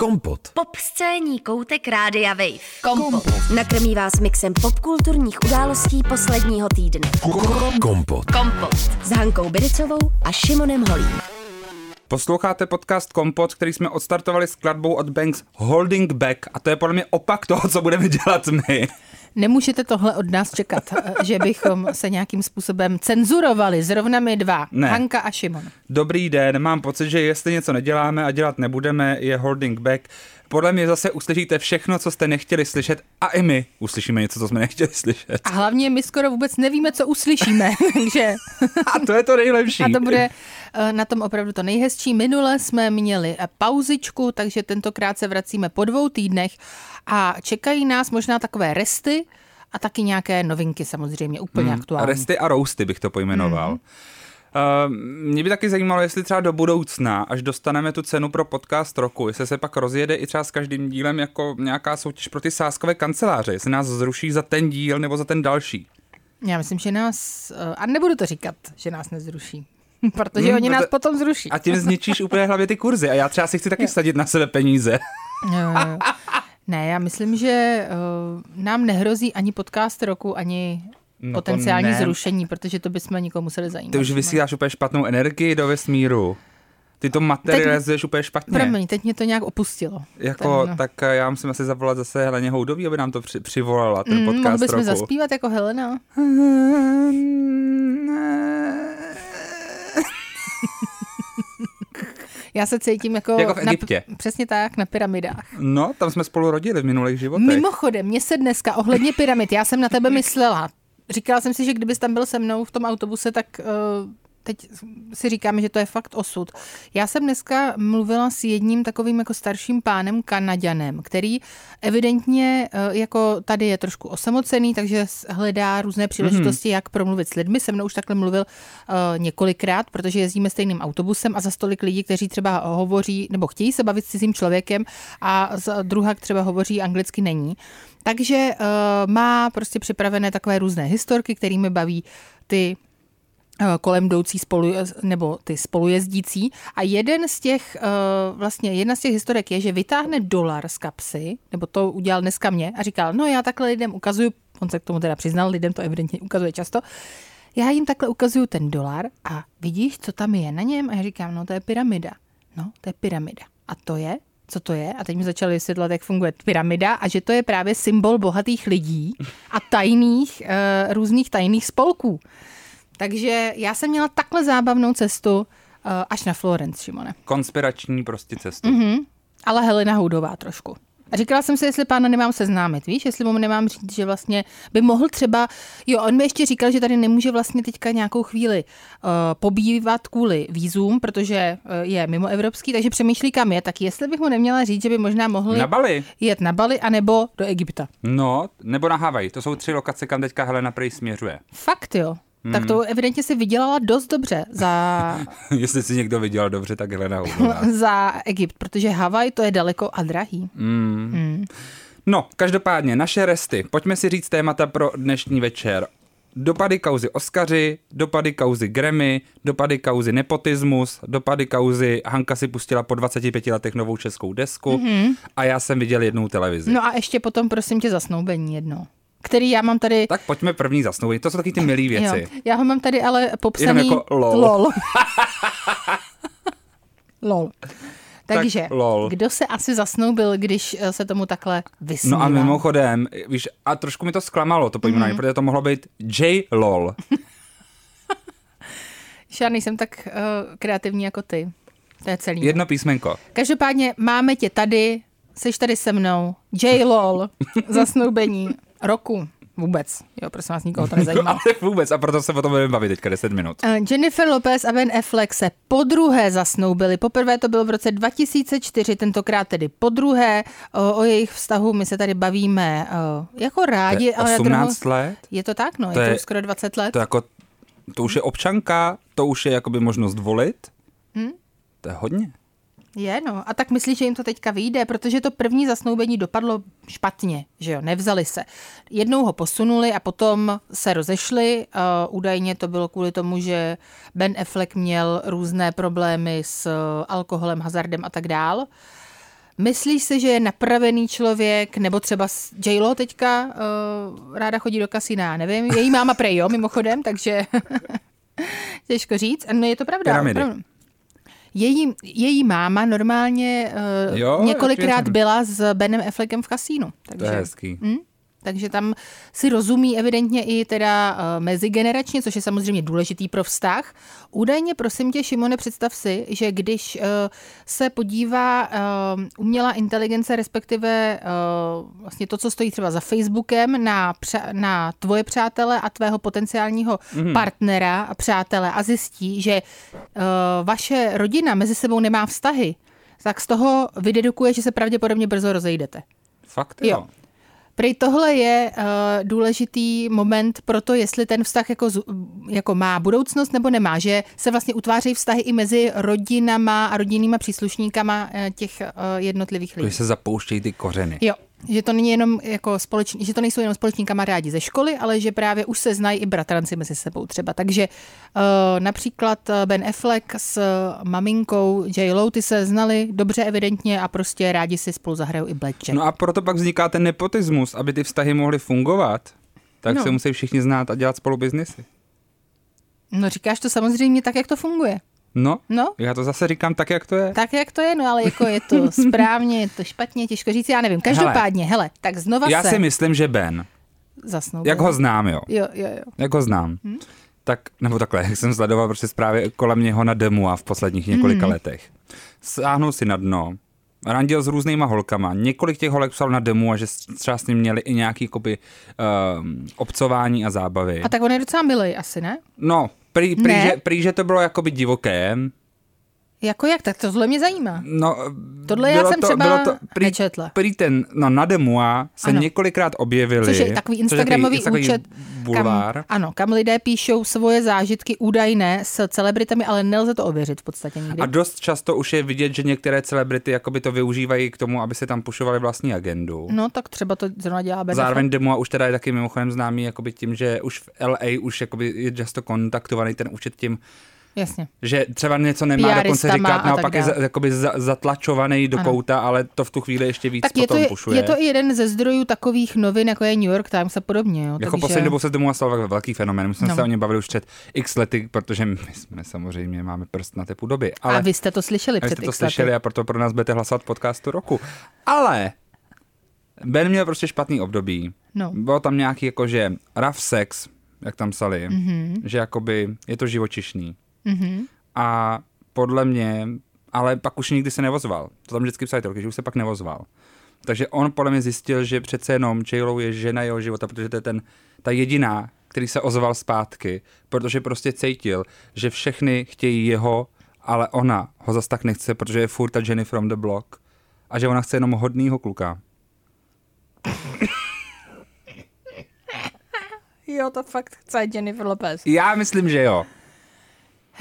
Kompot. Pop scéní koutek Rádia Wave. Kompot. Nakrmí vás mixem popkulturních událostí posledního týdne. Kompot. Kompot. S Hankou Biricovou a Šimonem Holím. Posloucháte podcast Kompot, který jsme odstartovali skladbou od Banks Holding Back a to je podle mě opak toho, co budeme dělat my. Nemůžete tohle od nás čekat, že bychom se nějakým způsobem cenzurovali. Zrovna my dva, Ne. Hanka a Šimon. Dobrý den, mám pocit, že jestli něco neděláme a dělat nebudeme, je Holding Back. Podle mě zase uslyšíte všechno, co jste nechtěli slyšet a i my uslyšíme něco, co jsme nechtěli slyšet. A hlavně my skoro vůbec nevíme, co uslyšíme, takže A to je to nejlepší. a to bude eh, na tom opravdu to nejhezčí. Minule jsme měli eh, pauzičku, takže tentokrát se vracíme po dvou týdnech a čekají nás možná takové resty a taky nějaké novinky samozřejmě, úplně aktuální. Resty a rousty bych to pojmenoval. Uh, mě by taky zajímalo, jestli třeba do budoucna, až dostaneme tu cenu pro podcast roku, jestli se pak rozjede i třeba s každým dílem jako nějaká soutěž pro ty sáskové kanceláře, jestli nás zruší za ten díl nebo za ten další. Já myslím, že nás, eh, a nebudu to říkat, že nás nezruší, protože Hmm, oni nás potom zruší. A tím zničíš úplně hlavě ty kurzy a já třeba si chci taky sadit na sebe peníze. Jo, jo. Ne, já myslím, že uh, nám nehrozí ani podcast roku, ani No potenciální zrušení, protože to bychom nikomu museli zajímat. Ty už vysíláš úplně špatnou energii do vesmíru. Ty to materializuješ úplně špatně. Promiň, teď mě to nějak opustilo. Jako, Ten, no. tak eh, já musím asi zavolat zase Heleně Houdový, aby nám to při, přivolala, ten Mm, podcast mohl bychom roku. zaspívat jako Helena? Já se cítím jako... Jako v Egyptě. Na, přesně tak, na pyramidách. No, tam jsme spolu rodili v minulých životech. Mimochodem, mě se dneska ohledně pyramid, já jsem na tebe myslela. Říkala jsem si, že kdybys tam byl se mnou v tom autobuse, tak uh, teď si říkám, že to je fakt osud. Já jsem dneska mluvila s jedním takovým jako starším pánem Kanaďanem, který evidentně uh, jako tady je trošku osamocený, takže hledá různé příležitosti, jak promluvit s lidmi. Se mnou už takhle mluvil uh, několikrát, protože jezdíme stejným autobusem a za stolik lidí, kteří třeba hovoří nebo chtějí se bavit s cizím člověkem a druhá třeba hovoří anglicky není. Takže uh, má prostě připravené takové různé historky, kterými baví ty eh, kolem jdoucí spolu, nebo ty spolujezdící. A jeden z těch, eh, vlastně jedna z těch historek je, že vytáhne dolar z kapsy, nebo to udělal dneska mě a říkal, no já takhle lidem ukazuju, on se k tomu teda přiznal, lidem to evidentně ukazuje často, já jim takhle ukazuju ten dolar a vidíš, co tam je na něm? A já říkám, no to je pyramida. No, to je pyramida. A to je? Co to je? A teď mi začali vysvětlovat, jak funguje pyramida a že to je právě symbol bohatých lidí a tajných, různých tajných spolků. Takže já jsem měla takhle zábavnou cestu uh, až na Florence, Šimone. Konspirační prostě cestu. Mhm. Ale Helena Houdová trošku. A říkala jsem si, jestli pána nemám seznámit, víš, jestli mu nemám říct, že vlastně by mohl třeba, jo, on mi ještě říkal, že tady nemůže vlastně teďka nějakou chvíli uh, pobývat kvůli vízům, protože uh, je mimo evropský, takže přemýšlí, kam je, tak jestli bych mu neměla říct, že by možná mohl Na Bali? jet na Bali anebo do Egypta. No, nebo na Havaj. To jsou tři lokace, kam teďka Helena Prej směřuje. Fakt jo. Hmm. Tak to evidentně si vydělala dost dobře za, Jestli si někdo viděl dobře, tak Helena za Egypt, protože Havaj to je daleko a drahý. No, každopádně, naše resty. Pojďme si říct témata pro dnešní večer. Dopady kauzy Oscaři, dopady kauzy Grammy, dopady kauzy nepotismus, dopady kauzy Hanka si pustila po 25 letech novou českou desku mm-hmm. a já jsem viděl jednou televizi. No a ještě potom prosím tě zasnoubení jedno, který já mám tady... Tak pojďme první zasnoubení, to jsou taky ty milé věci. Jo, já ho mám tady ale popsaný... Jenom jako lol. Lol. lol. Takže, lol. kdo se asi zasnoubil, když eh, se tomu takhle vysmívá? No a mimochodem, víš, a trošku mi to zklamalo, to pojmenování, mm-hmm. protože to mohlo být J. LOL. Já nejsem tak uh, kreativní jako ty. To je celý. Jedno písmenko. Každopádně máme tě tady, jsi tady se mnou. J. Lol. Zasnoubení roku. Vůbec. Jo, prosím vás, nikoho to nezajímá. Ale vůbec, a proto se o tom budeme bavit teďka 10 minut. Eh, Jennifer Lopez a Ben Affleck se po druhé zasnoubili. Poprvé to bylo v roce 2004, tentokrát tedy po druhé. O, o jejich vztahu my se tady bavíme o, jako rádi. To je ale na 18 druhou- let? Je to tak, no, To je to je- už skoro 20 let. To jako, to už je občanka, to už je jakoby možnost volit. Hm? To je hodně. Je, no. A tak myslíš, že jim to teďka vyjde, protože to první zasnoubení dopadlo špatně, že jo, nevzali se. Jednou ho posunuli a potom se rozešli. Uh, údajně to bylo kvůli tomu, že Ben Affleck měl různé problémy s uh, alkoholem, hazardem a tak dál. Myslíš si, že je napravený člověk, nebo třeba J-Lo teďka uh, ráda chodí do kasína, nevím. Její máma prej, jo, mimochodem, takže těžko říct. No je to pravda. Pyramidy. opravdu. Její, její máma normálně uh, Jo, několikrát byla s Benem Affleckem v kasínu. To Takže, je hezký. Hm? Takže tam si rozumí evidentně i teda uh, mezigeneračně, což je samozřejmě důležitý pro vztah. Údajně, prosím tě, Šimone, představ si, že když uh, se podívá uh, umělá inteligence, respektive vlastně to, co stojí třeba za Facebookem, na, na tvoje přátele a tvého potenciálního mm. partnera a přátele a zjistí, že vaše rodina mezi sebou nemá vztahy, tak z toho vydedukuje, že se pravděpodobně brzo rozejdete. Fakt jo. Jo. Prej tohle je uh, důležitý moment pro to, jestli ten vztah jako, jako má budoucnost nebo nemá, že se vlastně utvářejí vztahy i mezi rodinama a rodinnýma příslušníkama uh, těch uh, jednotlivých lidí. Když se zapouštějí ty kořeny. Jo, že to není jenom jako společní, že to nejsou jenom společní kamarádi ze školy, ale že právě už se znají i bratranci mezi sebou třeba. Takže uh, například eh, Ben Affleck s maminkou J. Lo, ty se znali dobře evidentně a prostě rádi si spolu zahrajou i blackjack. No a proto pak vzniká ten nepotismus, aby ty vztahy mohly fungovat, tak No. se musí všichni znát a dělat spolu biznisy. No říkáš to samozřejmě tak, jak to funguje. No, No, já to zase říkám tak, jak to je. tak jak to je, no ale jako je to správně, je to špatně, těžko říct, já nevím. Každopádně, hele, hele tak znova Já se si myslím, že Ben, zasnou. jak ho znám, jo, Jo, jo, jo. jak ho znám, tak, nebo takhle, jak jsem sledoval prostě zprávy kolem něho na demu a v posledních několika letech. Sáhnul si na dno, randil s různýma holkama, několik těch holek psal na demu a že třeba s ním měli i nějaký jakoby, um, obcování a zábavy. A tak on je docela milý asi, ne? No, prý, prý, že, prý, že to bylo jakoby divoké, Jako jak? Tak tohle mě zajímá. No, Tohle já jsem to, třeba bylo to, prý, nečetla. Prý ten, no na Demua se Ano. několikrát objevili. Což je takový což je instagramový takový účet, bulvár. kam, ano, kam lidé píšou svoje zážitky údajné s celebritami, ale nelze to ověřit v podstatě nikdy. A dost často už je vidět, že některé celebrity jakoby to využívají k tomu, aby se tam pušovali vlastní agendu. No tak třeba to zrovna dělá Ben Zároveň. Demua už teda je taky mimochodem známý jakoby tím, že už v LA už jakoby je často kontaktovaný ten účet tím, Jasně. že třeba něco nemá dokonce PRistama říkat, naopak je za, jakoby za, zatlačovaný do Ano. kouta, ale to v tu chvíli ještě víc Tak je to, potom pušuje. je to i jeden ze zdrojů takových novin, jako je New York Times a podobně. Jo, Jako poslední dobou se tomu stal velký fenomén. My jsme No. se o něm bavili už před x lety, protože my jsme samozřejmě máme prst na tepu doby. Ale A vy jste to slyšeli před jste to x lety. slyšeli a proto pro nás budete hlasovat podcastu roku. Ale Ben měl prostě špatný období. No. Bylo tam nějaký jakože rough sex, jak tam psali, Mhm. mm-hmm. že jakoby je to živočišný. Mm-hmm. A podle mě, ale pak už nikdy se nevozval. To tam vždycky psali že už se pak nevozval. Takže on podle mě zjistil, že přece jenom j je žena jeho života, protože to je ten, ta jediná, který se ozval zpátky, protože prostě cítil, že všechny chtějí jeho, ale ona ho zas tak nechce, protože je furt ta Jenny from the block a že ona chce jenom hodnýho kluka. Jo, to fakt chce Jennifer Lopez. Já myslím, že jo.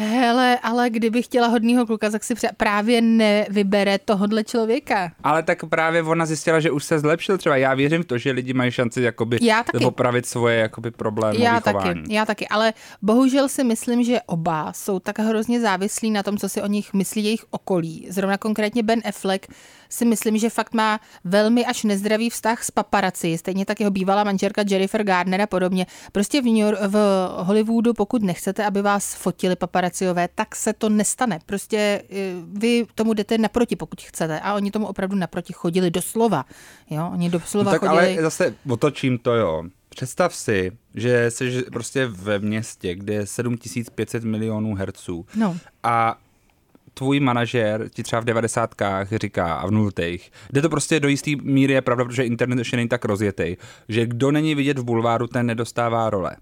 Hele, ale kdyby chtěla hodnýho kluka, tak si právě nevybere tohodle člověka. Ale tak právě ona zjistila, že už se zlepšil třeba. Já věřím v to, že lidi mají šanci jakoby Já taky. popravit svoje jakoby problémové Já chování. taky, já taky, ale bohužel si myslím, že oba jsou tak hrozně závislí na tom, co si o nich myslí jejich okolí. Zrovna konkrétně Ben Affleck si myslím, že fakt má velmi až nezdravý vztah s paparaci, stejně tak jeho bývalá manželka Jennifer Gardner a podobně. Prostě v, New York, v Hollywoodu, pokud nechcete, aby vás fotili paparaciové, tak se to nestane. Prostě eh, vy tomu jdete naproti, pokud chcete. A oni tomu opravdu naproti chodili doslova. Jo, oni doslova No tak chodili... ale zase otočím to, jo. Představ si, že jsi prostě ve městě, kde je 7500 milionů herců No. a tvůj manažer ti třeba v devadesátkách říká a v nultých, kde to prostě do jisté míry je pravda, protože internet ještě není tak rozjetý, že kdo není vidět v bulváru, ten nedostává role.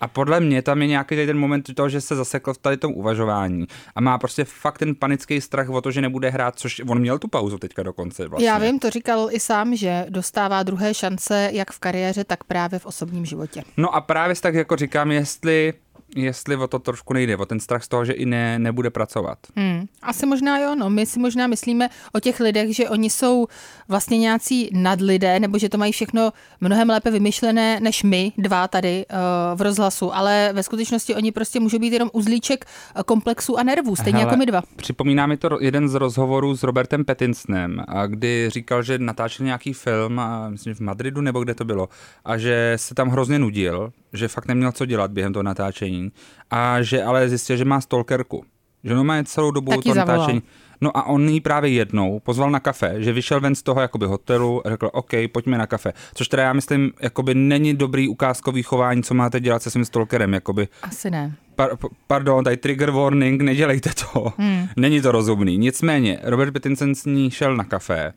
A podle mě tam je nějaký tady ten moment toho, že se zasekl v tady tom uvažování a má prostě fakt ten panický strach o to, že nebude hrát, což on měl tu pauzu teďka dokonce vlastně. Já vím, to říkal i sám, že dostává druhé šance jak v kariéře, tak právě v osobním životě. No a právě tak jako říkám, jestli jestli o to trošku nejde, o ten strach z toho, že i ne, nebude pracovat. Hmm. Asi možná jo, no. My si možná myslíme o těch lidech, že oni jsou vlastně nějací nadlidé, nebo že to mají všechno mnohem lépe vymyšlené než my dva tady uh, v rozhlasu, ale ve skutečnosti oni prostě můžou být jenom uzlíček eh, komplexů a nervů, stejně Hele, jako my dva. Připomíná mi to jeden z rozhovorů s Robertem Pattinsonem, a kdy říkal, že natáčel nějaký film, a myslím, v Madridu nebo kde to bylo, a že se tam hrozně nudil, že fakt neměl co dělat během toho natáčení a že ale zjistil, že má stalkerku. Že on má celou dobu Tak ji to natáčení. No a on jí právě jednou pozval na kafe, že vyšel ven z toho jakoby hotelu a řekl, OK, pojďme na kafe. Což teda já myslím, jakoby není dobrý ukázkový chování, co máte dělat se svým stalkerem, jakoby Asi ne. Par, pardon, tady trigger warning, nedělejte to. Hmm. Není to rozumný. Nicméně, Robert Pattinson s ní šel na kafé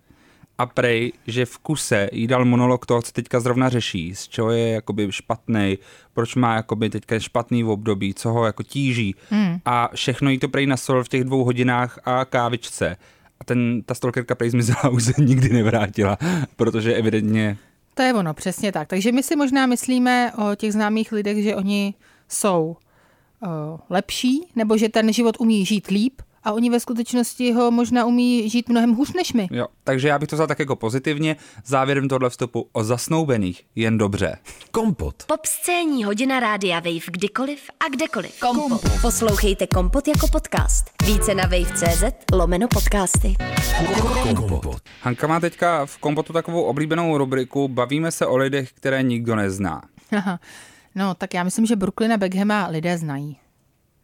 a prej, že v kuse jí dal monolog toho, co teďka zrovna řeší, z čeho je jakoby špatný, proč má jakoby teďka špatný v období, co ho jako tíží. Hmm. A všechno jí to prej nasolil v těch dvou hodinách a kávičce. A ten, ta stalkerka prej zmizela už se nikdy nevrátila, protože evidentně To je ono, přesně tak. Takže my si možná myslíme o těch známých lidech, že oni jsou uh, lepší, nebo že ten život umí žít líp a oni ve skutečnosti ho možná umí žít mnohem hůř než my. Jo, takže já bych to vzal tak jako pozitivně. Závěrem tohle vstupu o zasnoubených jen dobře. Kompot. Pop scéní hodina rádia Wave kdykoliv a kdekoliv. Kompot. Poslouchejte Kompot jako podcast. Více na wave.cz lomeno podcasty. Kompot. Hanka má teďka v kompotu takovou oblíbenou rubriku Bavíme se o lidech, které nikdo nezná. Aha. No, tak já myslím, že Brooklyna Beckhama lidé znají.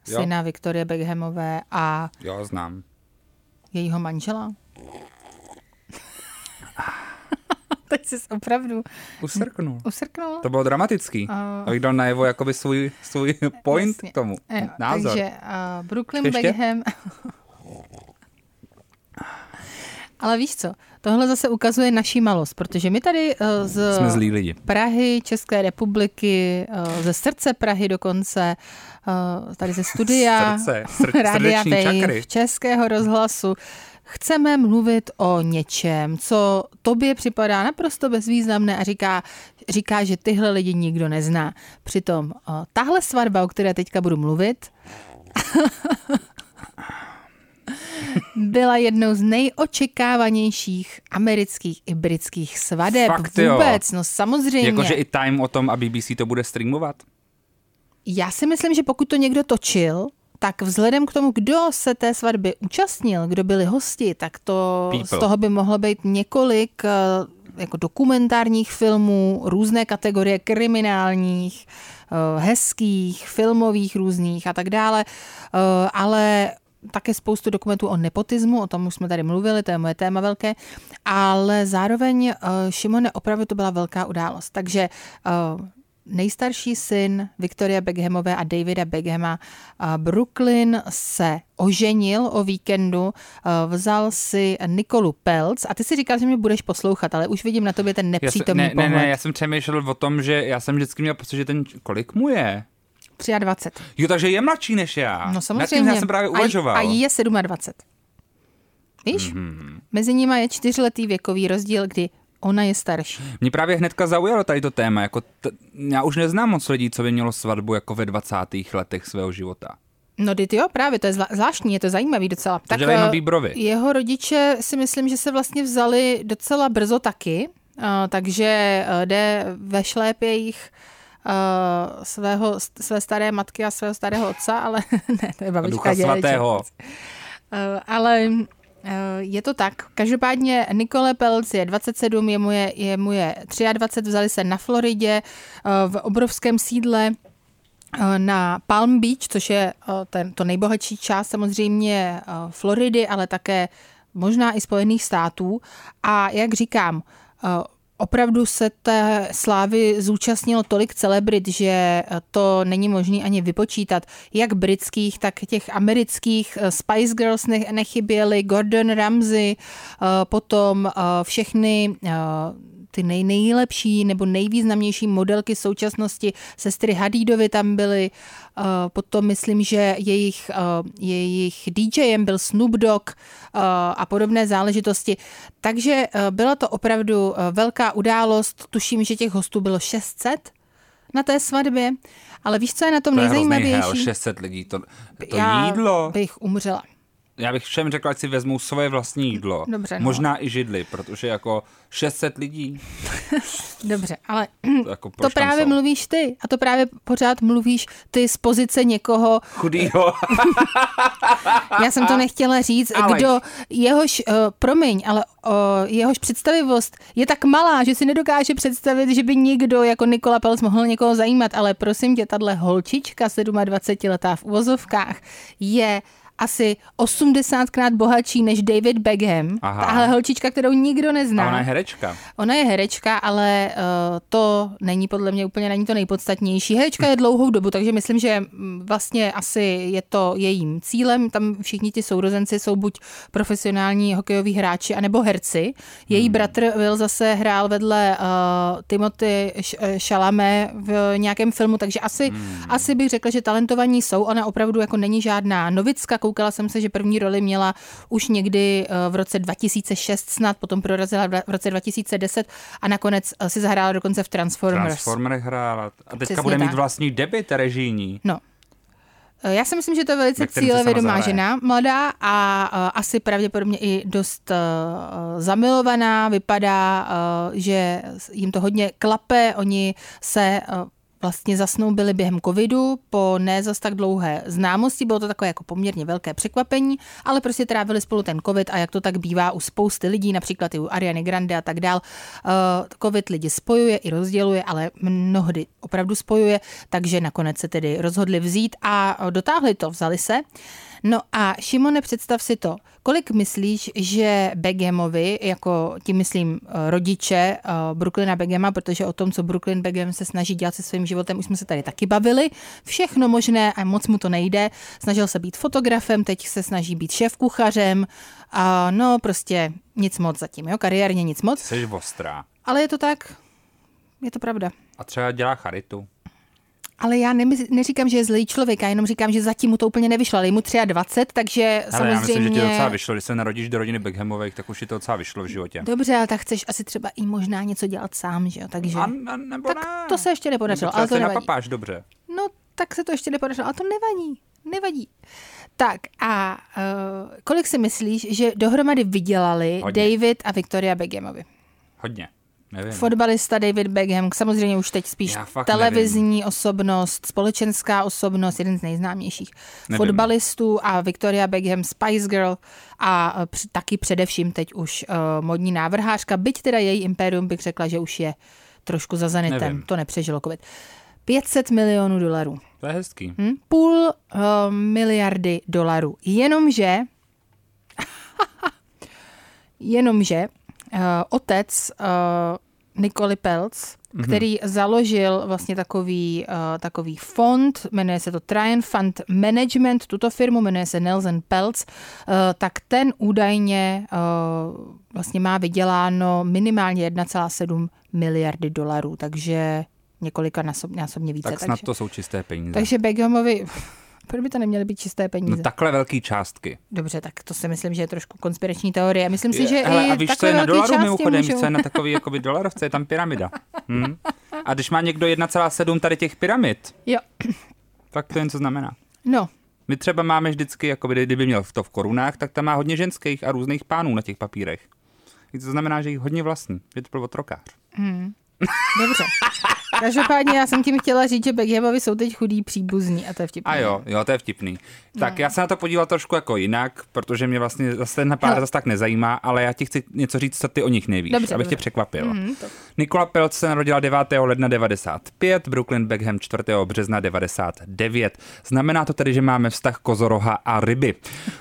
Jo. Syna Viktorie Beckhamové a Jo, znám. jejího manžela. Teď jsi opravdu Usrknul. usrknul. To bylo dramatický. Abych dal najevo jakoby svůj, svůj point Jasně. k tomu. Jo, Názor. Takže uh, Brooklyn Ještě? Beckham. Ale víš co, tohle zase ukazuje naší malost, protože my tady uh, z Jsme zlí lidi. Prahy, České republiky, uh, ze srdce Prahy dokonce, uh, tady ze studia Srdce, Rádia čakry. Českého rozhlasu, chceme mluvit o něčem, co tobě připadá naprosto bezvýznamné a říká, říká, že tyhle lidi nikdo nezná. Přitom tahle svatba, o které teďka budu mluvit, byla jednou z nejočekávanějších amerických i britských svadeb. Fakt jo. Vůbec, no samozřejmě. Jakože i Time o tom a BBC to bude streamovat? Já si myslím, že pokud to někdo točil, tak vzhledem k tomu, kdo se té svatby účastnil, kdo byli hosti, tak to People. z toho by mohlo být několik eh, jako dokumentárních filmů, různé kategorie kriminálních, eh, hezkých, filmových různých a tak dále, Eh, ale také spoustu dokumentů o nepotismu, o tom už jsme tady mluvili, to je moje téma velké, ale zároveň, eh, Šimone, opravdu to byla velká událost. Takže eh, nejstarší syn Victoria Beckhamové a Davida Beckhama, eh, Brooklyn, se oženil o víkendu, vzal si Nikolu Pelc a ty si říkal, že mě budeš poslouchat, ale už vidím na tobě ten Já se, nepřítomný ne, ne, pohled. ne, já jsem přemýšlel o tom, že já jsem vždycky měl pocit, že ten, kolik mu je? 23. Jo, takže je mladší než já. No Nad samozřejmě. já jsem právě A- uvažoval. A, jí je 27. Víš? Mm-hmm. Mezi nimi je čtyřletý věkový rozdíl, kdy ona je starší. Mě právě hnedka zaujalo tady to téma. Jako t- já už neznám moc lidí, co by mělo svatbu jako ve 20. letech svého života. No ty jo, právě, to je zvla- zvláštní, je to zajímavý docela. dělají eh, nový brovy. Jeho rodiče si myslím, že se vlastně vzali docela brzo taky, eh, takže eh, jde ve šlépějích eh, svého, své staré matky a svého starého otce, ale ne, to je A babička ducha svatého. Eh, ale eh, je to tak. Každopádně Nikole Pelc je 27, je mu je, je, mu je 23, vzali se na Floridě v obrovském sídle na Palm Beach, což je ten, to nejbohatší část samozřejmě Floridy, ale také možná i Spojených států. A jak říkám, opravdu se té slávy zúčastnilo tolik celebrit, že to není možné ani vypočítat. Jak britských, tak těch amerických Spice Girls ne- nechyběly, Gordon Ramsay, eh, potom eh, všechny eh, ty nej, nejlepší nebo nejvýznamnější modelky současnosti, sestry Hadidovy tam byly, uh, potom myslím, že jejich, uh, jejich DJem byl Snoop Dogg uh, a podobné záležitosti. Takže byla to opravdu velká událost, tuším, že těch hostů bylo 600, na té svatbě. Ale víš, co je na tom To je hrozný hell, nejzajímavější? 600 lidí, to, to Já jídlo. bych umřela. Já bych všem řekl, ať si vezmou svoje vlastní jídlo. Dobře, no. Možná i židli, protože jako 600 lidí, Dobře, ale to jako to právě jsou? mluvíš ty. A to právě pořád mluvíš ty z pozice někoho, Chudýho. já jsem to nechtěla říct, Ale- kdo jehož, uh, promiň, ale uh, jehož představivost je tak malá, že si nedokáže představit, že by někdo jako Nikola Pelc mohl někoho zajímat, ale prosím tě, tahle holčička 27letá v uvozovkách je asi 80krát bohatší než David Beckham. Aha. Tahle holčička, kterou nikdo nezná. A ona je herečka. Ona je herečka, ale uh, to není podle mě úplně není to nejpodstatnější. Herečka je dlouhou dobu, takže myslím, že mm, vlastně asi je to jejím cílem. Tam všichni ti sourozenci jsou buď profesionální hokejoví hráči, anebo herci. Její bratr Will zase hrál vedle uh, Timothy eh, Chalamet v nějakém filmu, takže asi, asi bych řekla, že talentovaní jsou. Ona opravdu jako není žádná novicka. Koukala jsem se, že první roli měla už někdy eh, v roce 2006 snad, potom prorazila v roce 2010 a nakonec eh, si zahrála dokonce v Transformers. Transformer hrála. A teďka Přesně bude mít tak. vlastní debit režijní. No. Eh, Já si myslím, že to je velice cílevědomá žena, mladá a uh, asi pravděpodobně i dost uh, zamilovaná. Vypadá, uh, že jim to hodně klape. Oni se uh, vlastně zasnoubili během covidu po ne zas tak dlouhé známosti. Bylo to takové jako poměrně velké překvapení, ale prostě trávili spolu ten covid a jak to tak bývá u spousty lidí, například i u Ariany Grande a tak dál. Uh, covid lidi spojuje i rozděluje, ale mnohdy opravdu spojuje, takže nakonec se tedy rozhodli vzít a dotáhli to, vzali se. No a Šimone, představ si to, kolik myslíš, že Beckhamovi, jako tím myslím eh, rodiče eh, Brooklyna Beckhama, protože o tom, co Brooklyn Beckham se snaží dělat se svým životem, už jsme se tady taky bavili, všechno možné a moc mu to nejde. Snažil se být fotografem, teď se snaží být šéf-kuchařem a no prostě nic moc zatím, jo, kariérně nic moc, Jsi ostrá. ale je to tak, je to pravda. A třeba dělá charitu. Ale já nemysl, neříkám, že je zlý člověk, já jenom říkám, že zatím mu to úplně nevyšlo, ale je mu 23, takže Ale já samozřejmě... myslím, že ti docela vyšlo. Když se narodíš do rodiny Beckhamových, tak už ti to docela vyšlo v životě. Dobře, ale tak chceš asi třeba i možná něco dělat sám, že jo, takže... A, a nebo tak ne. to se ještě nepodařilo, Nebo ale to nevadí. napapáš dobře. No, tak se to ještě nepodařilo, ale to nevadí, nevadí. Tak a uh, kolik si myslíš, že dohromady vydělali Hodně. David a Victoria Beckhamovi? Hodně. Nevím. Fotbalista David Beckham, samozřejmě už teď spíš televizní osobnost, společenská osobnost, jeden z nejznámějších Nevím. fotbalistů a Victoria Beckham Spice Girl a eh, při- taky především teď už uh, modní návrhářka, byť teda její impérium bych řekla, že už je trošku za zenitem, Nevím. to nepřežilo covid. 500 milionů dolarů. To je hezký. Hm? Půl uh, miliardy dolarů. Jenomže, jenomže otec uh, Nikoli Pelc, mm-hmm. který založil vlastně takový, uh, takový fond, jmenuje se to Triumph Fund Management, tuto firmu jmenuje se Nelson Pelc, uh, tak ten údajně uh, vlastně má vyděláno minimálně 1,7 miliardy dolarů, takže několika násob, násobně více. Tak snad takže, to jsou čisté peníze. takže Beckhamovi, proč by to neměly být čisté peníze? No takhle velký částky. Dobře, tak to si myslím, že je trošku konspirační teorie. Myslím si, že Hele, i a víš, co je na velké dolaru mimochodem? Můžou... co je na takový jakoby dolarovce? Je tam pyramida. Hm? A když má někdo 1,7 tady těch pyramid, Jo, tak to jen co znamená. no, My třeba máme vždycky, jakoby, kdyby měl to v korunách, tak tam má hodně ženských a různých pánů na těch papírech. To znamená, že jich hodně vlastní. Je to byl otrokář. dobře. Každopádně já jsem tím chtěla říct, že Beckhamovi jsou teď chudí příbuzní a to je vtipné. A jo, jo, to je vtipný. Tak já se na to podíval trošku jako jinak, protože mě vlastně zase ten pár zase tak nezajímá, ale já ti chci něco říct, co ty o nich nevíš, Dobře, abych dobře. tě překvapil. Nikola Pelc se narodila 9. ledna 95, Brooklyn Beckham 4. března 99. Znamená to tedy, že máme vztah kozoroha a ryby.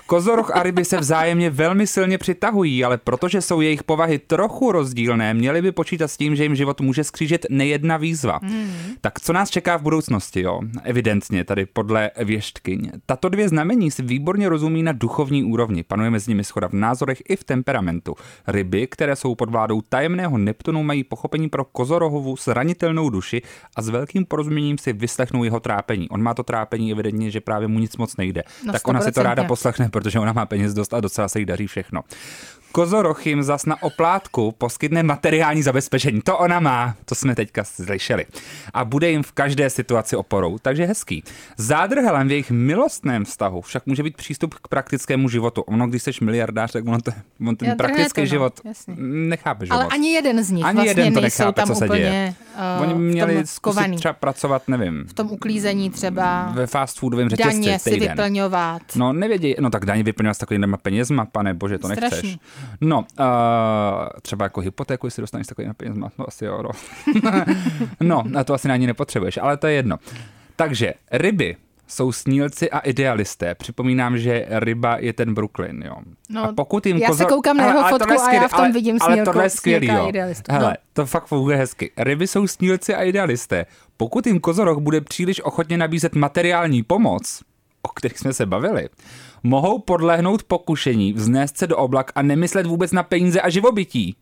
Kozoroh a ryby se vzájemně velmi silně přitahují, ale protože jsou jejich povahy trochu rozdílné, měli by počítat s tím, že jim život může skřížit nejedna výzva. Tak co nás čeká v budoucnosti, jo? Evidentně, tady podle věštkyň. Tato dvě znamení si výborně rozumí na duchovní úrovni. Panuje mezi nimi schoda v názorech i v temperamentu. Ryby, které jsou pod vládou tajemného Neptunu, mají pochopení pro kozorohovu zranitelnou duši a s velkým porozuměním si vyslechnou jeho trápení. On má to trápení evidentně, že právě mu nic moc nejde. No, tak ona si to ráda 100%. poslechne, protože ona má peněz dost a docela se jí daří všechno. Kozoroch jim zas na oplátku poskytne materiální zabezpečení. To ona má, to jsme teďka slyšeli. A bude jim v každé situaci oporou, takže hezký. Zádrhelem v jejich milostném vztahu však může být přístup k praktickému životu. Ono, když jsi miliardář, tak ono to, on ten Jo, praktický to, no, život jasně. nechápeš Ale moc. ani jeden z nich Ani vlastně jeden to nechápe, tam co se děje. uh, Oni měli zkusit třeba pracovat, nevím, V tom uklízení třeba ve fast foodovém řetězci daně si týden. vyplňovat. No nevědí, no tak daně vyplňovat s takovými penězma, pane bože, to nechceš. No, uh, třeba jako hypotéku, jestli dostaneš s takovými penězma, no asi jo, no. no, a to asi na ní nepotřebuješ, ale to je jedno. Takže ryby jsou snílci a idealisté. Připomínám, že ryba je ten Brooklyn, jo. No, a pokud jim já se kozor... koukám na jeho ale fotku tohle je a já skvělý, v tom ale, vidím Ale snílko- tohle je skvělý, jo. idealistu. Hele, No. to fakt funguje hezky. Ryby jsou snílci a idealisté. Pokud jim kozoroch bude příliš ochotně nabízet materiální pomoc, o kterých jsme se bavili, mohou podlehnout pokušení, vznést se do oblak a nemyslet vůbec na peníze a živobytí.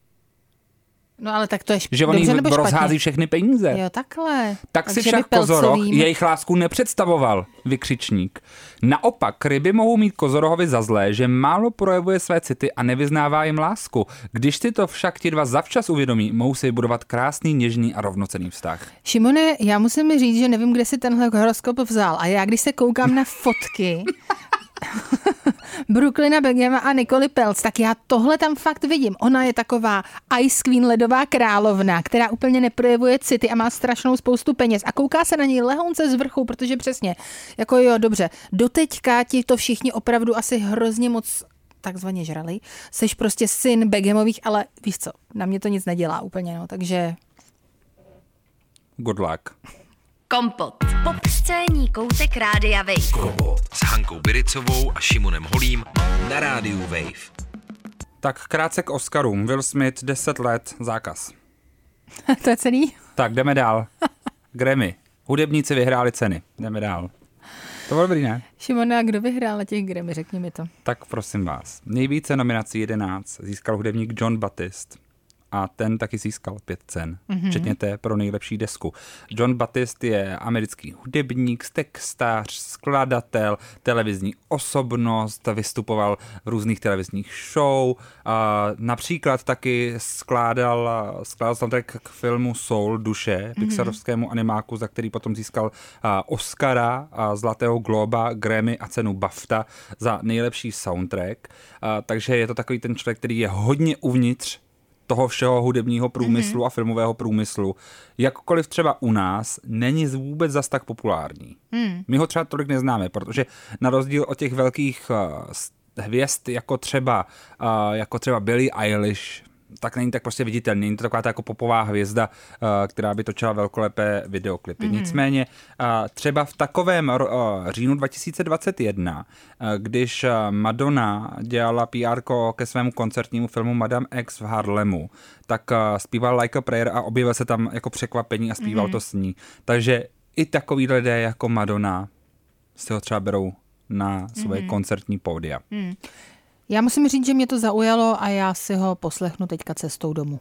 No ale tak to je šp- Že on dobře jim nebo špatně? rozhází všechny peníze. Jo, takhle. Tak si však kozoroch jejich lásku nepředstavoval, vykřičník. Naopak, ryby mohou mít kozorohovi za zlé, že málo projevuje své city a nevyznává jim lásku. Když si to však ti dva zavčas uvědomí, mohou si budovat krásný, něžný a rovnocený vztah. Šimone, já musím říct, že nevím, kde si tenhle horoskop vzal. A já, když se koukám na fotky Brooklyna Beckhama a Nikoli Pelc, tak já tohle tam fakt vidím. Ona je taková Ice Queen, ledová královna, která úplně neprojevuje city a má strašnou spoustu peněz. A kouká se na něj lehonce z vrchu, protože přesně, jako jo, dobře, doteďka ti to všichni opravdu asi hrozně moc takzvaně žrali. Seš prostě syn Beckhamových, ale víš co, na mě to nic nedělá úplně, no, takže Good luck. Kompot. Popscénní koutek Rádia Wave. Kompot s Hankou Biricovou a Šimonem Holím na rádiu Wave. Tak krátce k Oscarům. Will Smith, 10 let, zákaz. to je celý. Tak jdeme dál. Grammy. Hudebníci vyhráli ceny. Jdeme dál. To bylo dobrý, ne? Šimone, a kdo vyhrál na těch Grammy, řekni mi to. Tak prosím vás. Nejvíce nominací 11 získal hudebník John Batist. A ten taky získal pět cen, mm-hmm. včetně té pro nejlepší desku. John Batist je americký hudebník, textář, skladatel, televizní osobnost, vystupoval v různých televizních show. A například taky skládal, skládal soundtrack k filmu Soul, Duše, pixarovskému animáku, za který potom získal Oscara, a Zlatého globa, Grammy a cenu BAFTA za nejlepší soundtrack. A, takže je to takový ten člověk, který je hodně uvnitř toho všeho hudebního průmyslu mm-hmm. a filmového průmyslu, jakkoliv třeba u nás, není vůbec zas tak populární. Mm. My ho třeba tolik neznáme, protože na rozdíl od těch velkých uh, hvězd, jako třeba, uh, jako třeba Billie Eilish, tak není tak prostě viditelný. Není to taková ta jako popová hvězda, uh, která by točila velkolepé videoklipy. Mm. Nicméně uh, třeba v takovém uh, říjnu 2021, uh, když Madonna dělala PR ke svému koncertnímu filmu Madame X v Harlemu, tak zpíval Like a Prayer a objevil se tam jako překvapení a zpíval mm. to s ní. Takže i takový lidé jako Madonna si ho třeba berou na svoje mm. koncertní pódia. Mm. Já musím říct, že mě to zaujalo a já si ho poslechnu teďka cestou domů.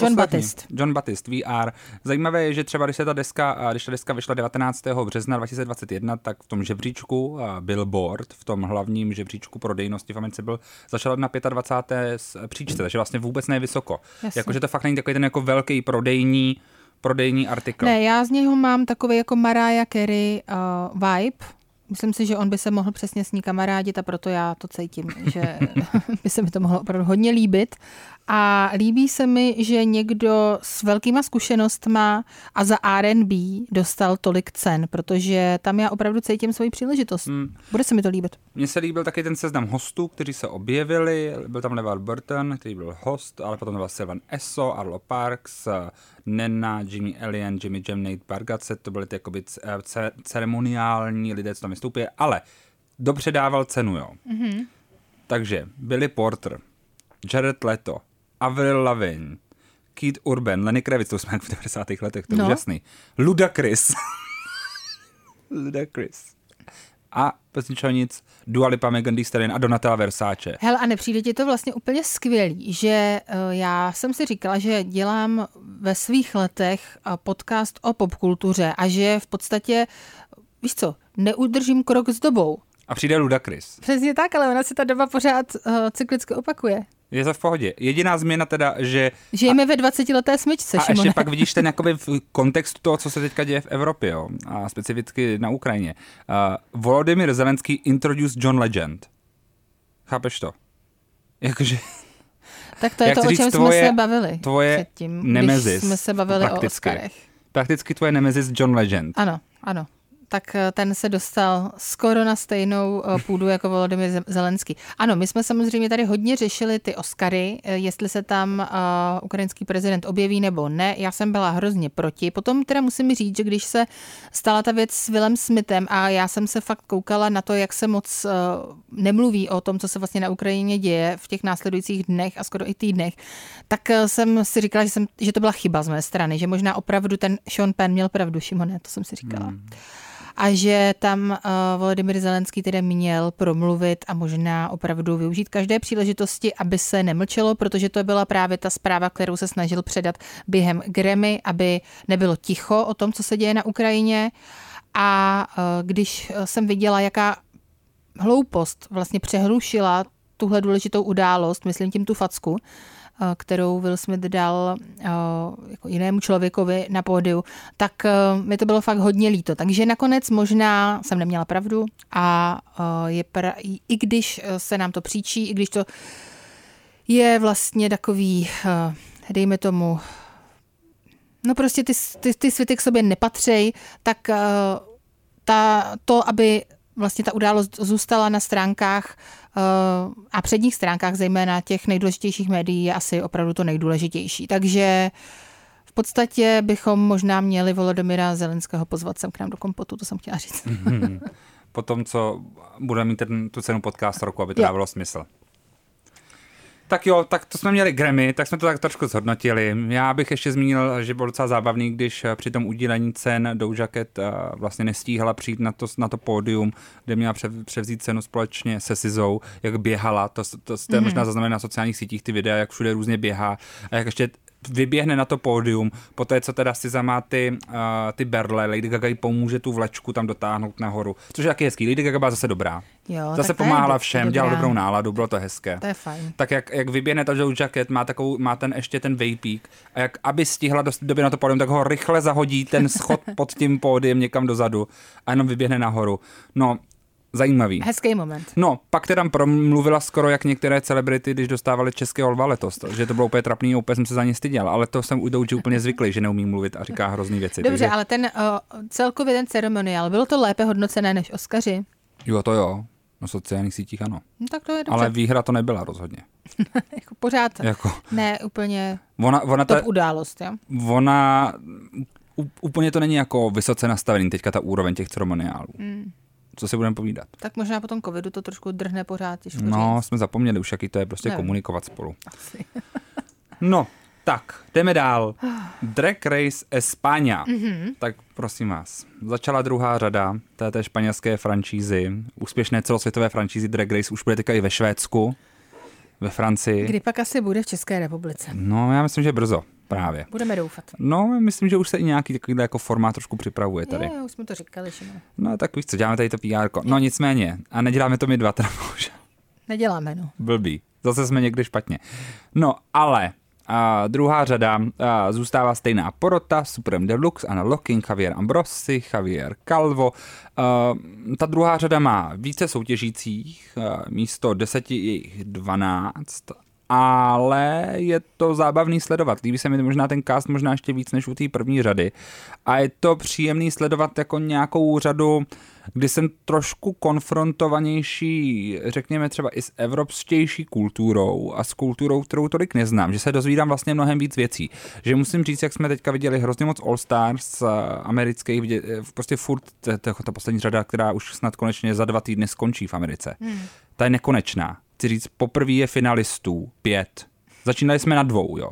John. Batist. John Batist, VR. Zajímavé je, že třeba když se ta deska, když ta deska vyšla 19. března 2021, tak v tom žebříčku Billboard, v tom hlavním žebříčku prodejnosti v Americe byl začal na 25. příčce, takže vlastně vůbec nevysoko. Jakože to fakt není takový ten jako velký prodejní prodejní artikl. Ne, já z něho mám takový jako Mariah Carey uh, vibe, Myslím si, že on by se mohl přesně s ní kamarádit a proto já to cítím, že by se mi to mohlo opravdu hodně líbit. A líbí se mi, že někdo s velkýma zkušenostma a za R&B dostal tolik cen, protože tam já opravdu cítím svoji příležitost. Hmm. Bude se mi to líbit. Mně se líbil taky ten seznam hostů, kteří se objevili. Byl tam LeVar Burton, který byl host, ale potom byl Sylvan Esso, Arlo Parks, Nena, Jimmy Allen, Jimmy Jam, Nate Bargatze, to byly ty jakoby ceremoniální lidé, co tam vystoupí, ale dobře dával cenu, jo. Mm-hmm. Takže Billy Porter, Jared Leto, Avril Lavigne, Keith Urban, Lenny Kravitz, to jsme v 90. letech, to je no. úžasný. Ludacris. Ludacris. A bez ničeho nic, Dua Lipa, Megan Thee Stallion a Donatella Versace. Hele, a nepřijde ti to vlastně úplně skvělý, že uh, já jsem si říkala, že dělám ve svých letech uh, podcast o popkultuře a že v podstatě, víš co, neudržím krok s dobou. A přijde Ludacris. Přesně tak, ale ona se ta doba pořád uh, cyklicky opakuje. Je to v pohodě. Jediná změna teda, že Žijeme ve 20 leté smyčce, a Šimone. ještě pak vidíš ten jakoby v kontextu toho, co se teďka děje v Evropě, jo, a specificky na Ukrajině. Uh, Volodymyr Zelenský introduced John Legend. Chápeš to? Jakože Tak to je to, o říct, čem tvoje- jsme se bavili tvoje předtím, nemezis, když jsme se bavili o prakticky. Oscarech. prakticky tvoje nemezis John Legend. Ano, ano. Tak eh, ten se dostal skoro na stejnou eh, půdu jako Volodymyr Ze- Zelenský. Ano, my jsme samozřejmě tady hodně řešili ty Oscary, eh, jestli se tam ukrajinský prezident objeví nebo ne. Já jsem byla hrozně proti. Potom teda musím říct, že když se stala ta věc s Willem Smithem a já jsem se fakt koukala na to, jak se moc nemluví o tom, co se vlastně na Ukrajině děje v těch následujících dnech a skoro i týdnech, tak jsem si říkala, že, jsem, že to byla chyba z mé strany, že možná opravdu ten Sean Penn měl pravdu, Šimone, to jsem si říkala. Hmm a že tam uh, Volodymyr Zelenský tedy měl promluvit a možná opravdu využít každé příležitosti, aby se nemlčelo, protože to byla právě ta zpráva, kterou se snažil předat během Grammy, aby nebylo ticho o tom, co se děje na Ukrajině. A uh, když eh, jsem viděla, jaká hloupost vlastně přehlušila tuhle důležitou událost, myslím tím tu facku, kterou Will Smith dal eh, jako jinému člověkovi na pódiu, tak eh, mi to bylo fakt hodně líto. Takže nakonec možná jsem neměla pravdu a eh, je pra, i- když eh, se nám to příčí, i když to je vlastně takový, eh, dejme tomu, no prostě ty, ty, ty světy k sobě nepatřej, tak eh, ta, to, aby vlastně ta událost zůstala na stránkách eh, a předních stránkách, zejména těch nejdůležitějších médií, je asi opravdu to nejdůležitější. Takže v podstatě bychom možná měli Volodymyra Zelenského pozvat sem k nám do kompotu, to jsem chtěla říct. Po tom, co bude mít ten, tu cenu podcast roku, aby to Jo. dávalo smysl. Tak jo, tak to jsme měli Grammy, tak jsme to tak trošku zhodnotili. Já bych ještě zmínil, že bylo docela zábavný, když eh, při tom udílení cen Doja Cat eh, vlastně nestíhala přijít na to, na to pódium, kde měla přev- převzít cenu společně se Sizou, jak běhala, to, to, to jste mm-hmm. možná zaznamenali na sociálních sítích ty videa, jak všude různě běhá a jak ještě vyběhne na to pódium, poté co teda Siza má ty, uh, ty berle, Lady Gaga jí pomůže tu vlečku tam dotáhnout nahoru, což je taky hezký. Lady Gaga byla zase dobrá. Jo, zase je pomáhala do- všem, dobrá. dělala dobrou náladu, bylo to hezké. To je fajn. Tak jak, jak vyběhne ta Joe Jacket, má, takovou, má ten ještě ten vejpík a jak aby stihla dost době na to pódium, tak ho rychle zahodí ten schod pod tím pódiem někam dozadu a jenom vyběhne nahoru. No, zajímavý. Hezký moment. No, pak teda promluvila skoro jak některé celebrity, když dostávali českého lva letos, že to bylo úplně trapný, úplně jsem se za ně styděl, ale to jsem u Douji úplně zvyklý, že neumí mluvit a říká hrozný věci. Dobře, takže, ale ten uh, celkově ten ceremoniál, bylo to lépe hodnocené než Oscaři? Jo, to jo, na sociálních sítích ano. No, tak to je dobře. Ale výhra to nebyla rozhodně. jako pořád Jako, ne úplně ona, ona, top ta, událost, jo? ona úplně to není jako vysoce nastavený teďka ta úroveň těch ceremoniálů. Mm. Co si budeme povídat? Tak možná po tom covidu to trošku drhne pořád, těžko No, říct. jsme zapomněli už, jaký to je prostě Nevím. komunikovat spolu. Asi. No, tak, jdeme dál. Drag Race España. Mhm. Mm-hmm. Tak prosím vás, začala druhá řada této španělské franšízy, úspěšné celosvětové franšízy Drag Race už bude teďka i ve Švédsku, ve Francii. Kdy pak asi bude v České republice? No, já myslím, že brzo právě. Budeme doufat. No, myslím, že už se i nějaký takovýhle jako formát trošku připravuje tady. Je, už jsme to říkali, že ne. No, tak víš co, děláme tady to PR. No, nicméně, a neděláme to my dva, teda bohužel. Neděláme, no. Blbý. Zase jsme někde špatně. No, ale a druhá řada a zůstává stejná porota, Supreme Deluxe, Anna Locking, Javier Ambrosi, Javier Calvo. A, ta druhá řada má více soutěžících, místo deseti je jich 12, ale je to zábavný sledovat. Líbí se mi možná ten cast možná ještě víc než u té první řady. A je to příjemný sledovat jako nějakou řadu, kdy jsem trošku konfrontovanější, řekněme třeba i s evropštější kulturou a s kulturou, kterou tolik neznám, že se dozvídám vlastně mnohem víc věcí. Že musím říct, jak jsme teďka viděli hrozně moc All Stars eh, amerických, eh, prostě furt ta poslední řada, která už snad konečně za dva týdny skončí v Americe. Hmm. Ta je nekonečná. Chci říct, poprvé je finalistů pět. Začínali jsme na dvou, jo.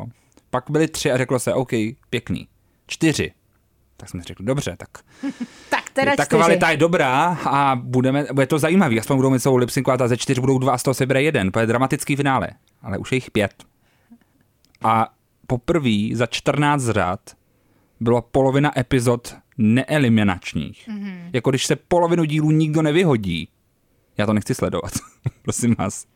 Pak byli tři a řeklo se, OK, pěkný. Čtyři. Tak jsme řekli, dobře, tak Tak teda ta čtyři. kvalita je dobrá a budeme, bude to zajímavý, aspoň budou mít celou lipsynkovat a ze čtyř budou dva a z toho se bere jeden, to je dramatický finále, ale už je jich pět. A poprvé za 14 řad byla polovina epizod neeliminačních. Mm-hmm. Jako když se polovinu dílů nikdo nevyhodí, Já to nechci sledovat. Prosím vás.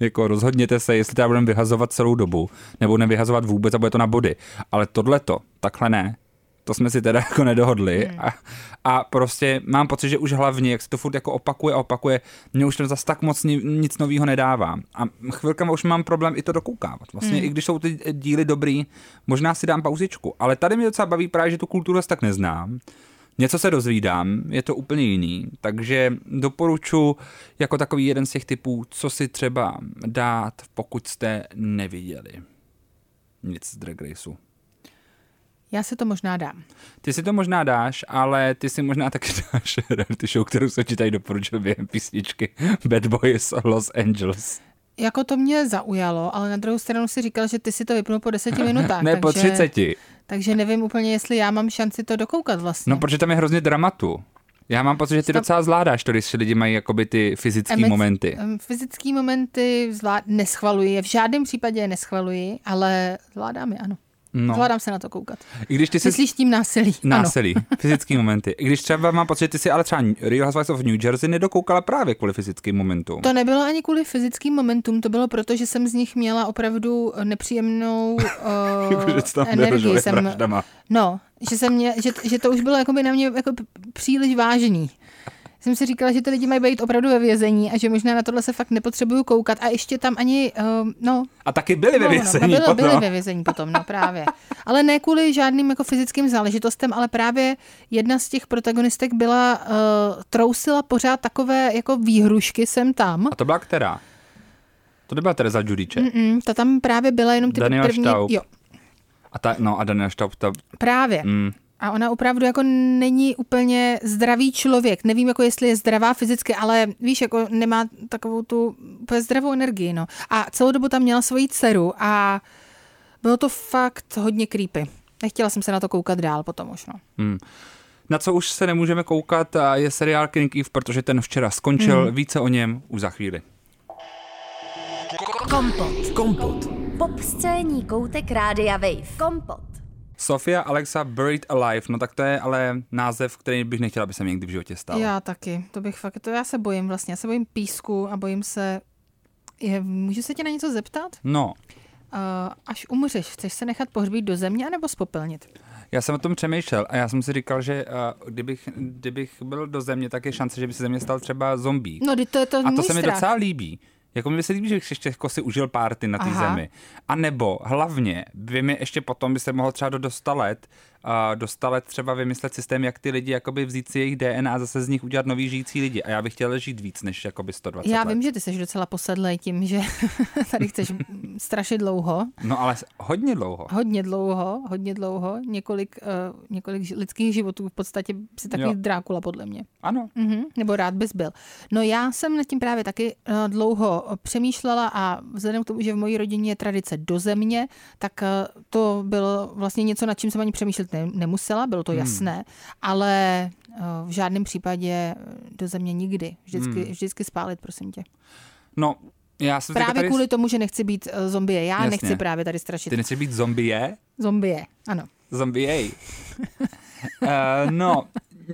Jako rozhodněte se, jestli teda budeme vyhazovat celou dobu, nebo nevyhazovat vůbec a bude to na body. Ale tohleto, takhle ne. To jsme si teda jako nedohodli. Hmm. A, a, prostě mám pocit, že už hlavně, jak se to furt jako opakuje a opakuje, mě už to zas tak moc ni, nic nového nedává. A chvilkama už mám problém i to dokoukávat. Vlastně Hmm. i když jsou ty díly dobrý, možná si dám pauzičku. Ale tady mě docela baví právě, že tu kulturu zas tak neznám. Něco se dozvídám, je to úplně jiný, takže doporučuji jako takový jeden z těch typů, co si třeba dát, pokud jste neviděli nic z Drag Raceu. Já si to možná dám. Ty si to možná dáš, ale ty si možná taky dáš reality show, kterou se ti tady doporučil během písničky Bad Boys Los Angeles. Jako to mě zaujalo, ale na druhou stranu si říkal, že ty si to vypnul po deseti minutách. ne, po takže, 30. Takže nevím úplně, jestli já mám šanci to dokoukat vlastně. No, protože tam je hrozně dramatu. Já mám pocit, že ty Tam- docela zvládáš to, když lidi mají jakoby ty fyzické Emoc- momenty. em, Fyzický momenty zvlád... neschvaluji, v žádném případě je neschvaluji, ale zvládám je, ano. No. Zvládám se na to koukat. I když ty jsi Myslíš tím násilí? násilí, fyzický momenty. I když třeba mám pocit, že ty si ale třeba Real Housewives of New Jersey nedokoukala právě kvůli fyzickým momentům. Ano. To nebylo ani kvůli fyzickým momentům, to bylo proto, že jsem z nich měla opravdu nepříjemnou Jako, že uh, tam energii. Jsem, vraždama. no, že, jsem mě, že, že to už bylo jakoby na mě jako příliš vážný. Jsem si říkala, že ty lidi mají být opravdu ve vězení a že možná na tohle se fakt nepotřebuju koukat a ještě tam ani, uh, no, A taky byli ve No, vězení no, byli, potom. byli ve vězení potom, no právě. Ale ne kvůli žádným jako fyzickým záležitostem, ale právě jedna z těch protagonistek byla, uh, trousila pořád takové jako výhrušky sem tam. A to byla která? To nebyla Teresa Giudice. Mm, ta tam právě byla jenom ty Daniela první... Staub. Jo, A ta, no a Daniela Staub, ta, právě. mm, A ona opravdu jako není úplně zdravý člověk. Nevím, jako jestli je zdravá fyzicky, ale víš, jako nemá takovou tu zdravou energii, no. A celou dobu tam měla svoji dceru a bylo to fakt hodně creepy. Nechtěla jsem se na to koukat dál potom už, no. mm. Na co už se nemůžeme koukat, je seriál King Eve, protože ten včera skončil. Hmm. Více o něm už za chvíli. Kompot. Kompot. Pop scéní koutek Rádia Wave. Kompot. Sofia Alexa Buried Alive, no tak to je ale název, který bych nechtěla, aby se mi někdy v životě stal. Já taky, to bych fakt, to já se bojím vlastně, já se bojím písku a bojím se, je, můžu se tě na něco zeptat? No, Uh, až umřeš, chceš se nechat pohřbít do země anebo spopelnit? já jsem o tom přemýšlel a já jsem si říkal, že uh, kdybych, kdybych byl do země, tak je šance, že by se ze mě stal třeba zombie. No, to je to A to se mi strach. docela líbí. Jako mi se líbí, že ještě jako si užil párty na té zemi. A nebo hlavně by mi ještě potom by se mohl třeba do 100 let, do 100 let třeba vymyslet systém, jak ty lidi jakoby vzít si jejich DNA a zase z nich udělat nový žijící lidi. A já bych chtěl žít víc než jakoby 120 Já let. vím, že ty jsi docela posedlej tím, že tady chceš strašit dlouho, No ale hodně dlouho. hodně dlouho, hodně dlouho, několik, uh, několik lidských životů, v podstatě si takový Jo. Drákula podle mě. Ano. Mhm, nebo rád bys byl. No já jsem nad tím právě taky uh, dlouho přemýšlela a vzhledem k tomu, že v mojí rodině je tradice do země, tak uh, to bylo vlastně něco, nad čím jsem ani přemýšlet ne- nemusela, bylo to Hmm. jasné, ale uh, v žádném případě do země nikdy. Vždycky, Hmm. vždycky spálit, prosím tě. No, já jsem Právě tady... kvůli tomu, že nechci být uh, zombie. Já Jasně. nechci právě tady strašit. Ty nechceš být zombie? Zombie, ano. Zombie. uh, no,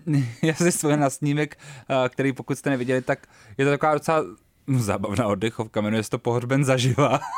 já si vzpomínám na snímek, uh, který pokud jste neviděli, tak je to taková docela zábavná oddechovka, jmenuje se to Pohřben zaživa.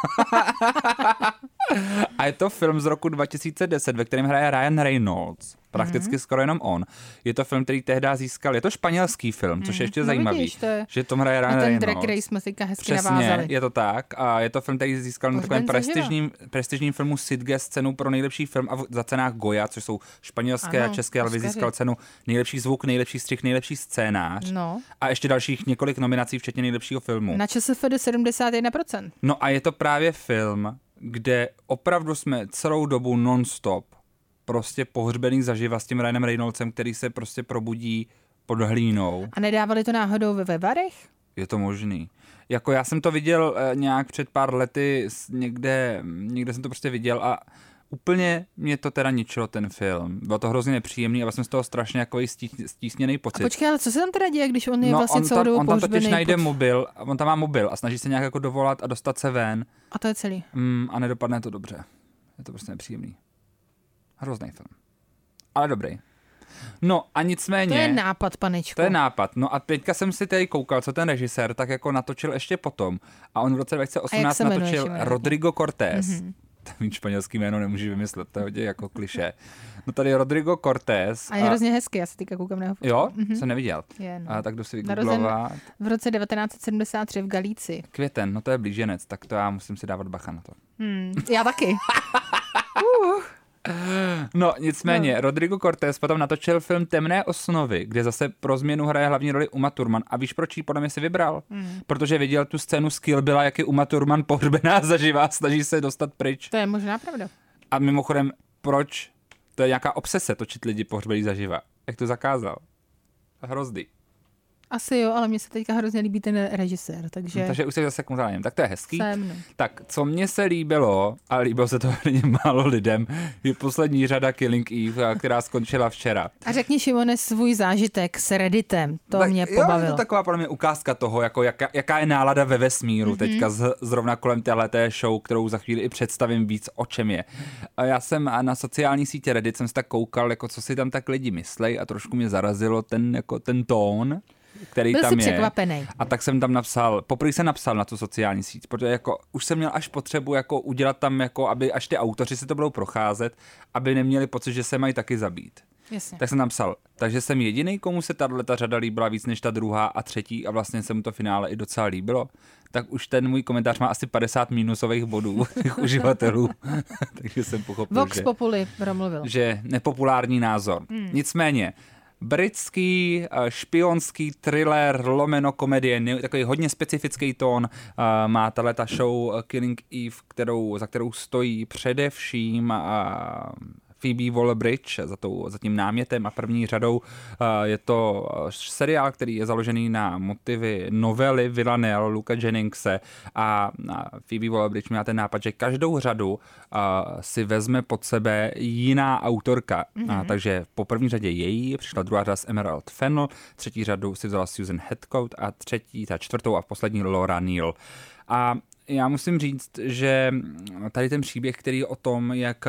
A je to film z roku 2010, ve kterém hraje Ryan Reynolds. Prakticky mm-hmm. skoro jenom on. Je to film, který tehdy získal. Je to španělský film, což je ještě No zajímavý. vidíš, to je- Že tom hraje Ryan ten Reynolds. drag race jsme teďka hezky Přesně, navázali. je to tak. A je to film, který získal na takovém prestižním, prestižním filmu Sitges cenu pro nejlepší film a v- za cenách Goya, což jsou španělské Ano, a české, ale získal cenu nejlepší zvuk, nejlepší střih, nejlepší scénář. No. A ještě dalších několik nominací, včetně nejlepšího filmu. Na ČSFD 71%. No a je to právě film, kde opravdu jsme celou dobu non-stop prostě pohřbený zaživa s tím Ryanem Reynoldsem, který se prostě probudí pod hlínou. A nedávali to náhodou ve Vevarech? Je to možný. Jako já jsem to viděl eh, nějak před pár lety někde, někde jsem to prostě viděl a úplně mě to teda ničilo ten film. Bylo to hrozně nepříjemný a jsem z toho strašně jako stísněný A pocit. počkej, ale co se tam teda děje, když on je vlastně No, on celou dobu on tam totiž najde pod- mobil, a on tam má mobil a snaží se nějak jako dovolat a dostat se ven A to je celý. mm, a nedopadne to dobře. Je to prostě nepříjemný. Hrozný film. Ale dobrý. No a nicméně... To je nápad, panečku. To je nápad. No a teďka jsem si tady koukal, co ten režisér tak jako natočil ještě potom. A on v roce 2018 se jmenuje, natočil Šimone? Rodrigo Cortés. Mm-hmm. Ten španělský jméno nemůžu vymyslet, to je hodně jako kliše. No tady Rodrigo Cortés. A je hrozně hezký, já se teďka koukám na jeho fotku. Jo, mm-hmm. jsem neviděl. Je, no. A tak jdu si vygooglovat. v roce 1973 v Galíci. Květen, no to je blíženec, tak to já musím si dávat bacha na to. Hmm, já taky. No, nicméně, no. Rodrigo Cortés potom natočil film Temné osnovy, kde zase pro změnu hraje hlavní roli Uma Thurman. A víš, proč ji podle mě si vybral? Hmm. Protože viděl tu scénu z Kill Billa, jak je Uma Thurman pohřbená zaživá, snaží se dostat pryč. To je možná pravda. A mimochodem, proč? To je nějaká obsese točit lidi pohřbelí zaživa. Jak to zakázal? Hrozný. Asi jo, ale mně se teďka hrozně líbí ten režisér, takže... No, takže už se zase konzálím. Tak to je hezký. Jsem, no. Tak, co mně se líbilo, a líbilo se to hodně málo lidem, je poslední řada Killing Eve, která skončila včera. A řekni, Šimone, svůj zážitek s Redditem. To Tak mě Jo, je pobavilo. to taková podle mě ukázka toho, jako jaká, jaká je nálada ve vesmíru mm-hmm. teďka z, zrovna kolem téhleté show, kterou za chvíli i představím víc, o čem je. A já jsem a na sociální sítě Reddit jsem se tak koukal, jako co si tam tak lidi myslej a trošku mě zarazilo ten, jako ten tón, který Byl tam jsi je. překvapený. A tak jsem tam napsal, poprvé jsem napsal na tu sociální síť, protože jako už jsem měl až potřebu jako udělat tam, jako aby až ty autoři si to budou procházet, aby neměli pocit, že se mají taky zabít. Jasně. Tak jsem napsal, takže jsem jediný, komu se tahle ta řada líbila víc než ta druhá a třetí a vlastně se mu to finále i docela líbilo, tak už ten můj komentář má asi 50 minusových bodů těch uživatelů, takže jsem pochopil, Vox že, Populi promluvil. že nepopulární názor. Hmm. Nicméně, britský eh, špionský thriller, lomeno komedie, takový hodně specifický tón. Eh, má tahle ta show eh, Killing Eve, kterou, za kterou stojí především Phoebe Waller-Bridge za, tou, za tím námětem a první řadou. Eh, Je to eh, seriál, který je založený na motivy novely Villanelle, Luka Jenningse a Phoebe Waller-Bridge měla ten nápad, že každou řadu eh, si vezme pod sebe jiná autorka. Mm-hmm. Takže po první řadě její, přišla druhá řada s Emerald Fennel, třetí řadu si vzala Susan Headcoat a třetí, ta čtvrtou a poslední Laura Neal. A já musím říct, že tady ten příběh, který je o tom, jak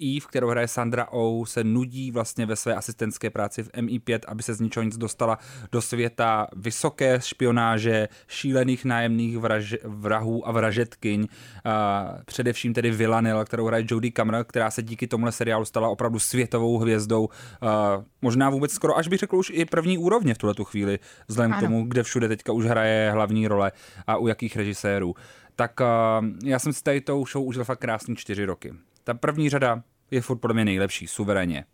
Eve, kterou hraje Sandra Oh, se nudí vlastně ve své asistentské práci v MI5, aby se z ničeho nic dostala do světa vysoké špionáže, šílených nájemných vraž, vrahů a vražetkyň, a především tedy Villanelle, kterou hraje Jodie Cameron, která se díky tomuhle seriálu stala opravdu světovou hvězdou, a možná vůbec skoro, až bych řekl už i první úrovně v tuhle tu chvíli, vzhledem k tomu, kde všude teďka už hraje hlavní role a u jakých režisérů. Tak uh, já jsem si tady tou show užil fakt krásný čtyři roky. Ta první řada je furt podle mě nejlepší, suverénně.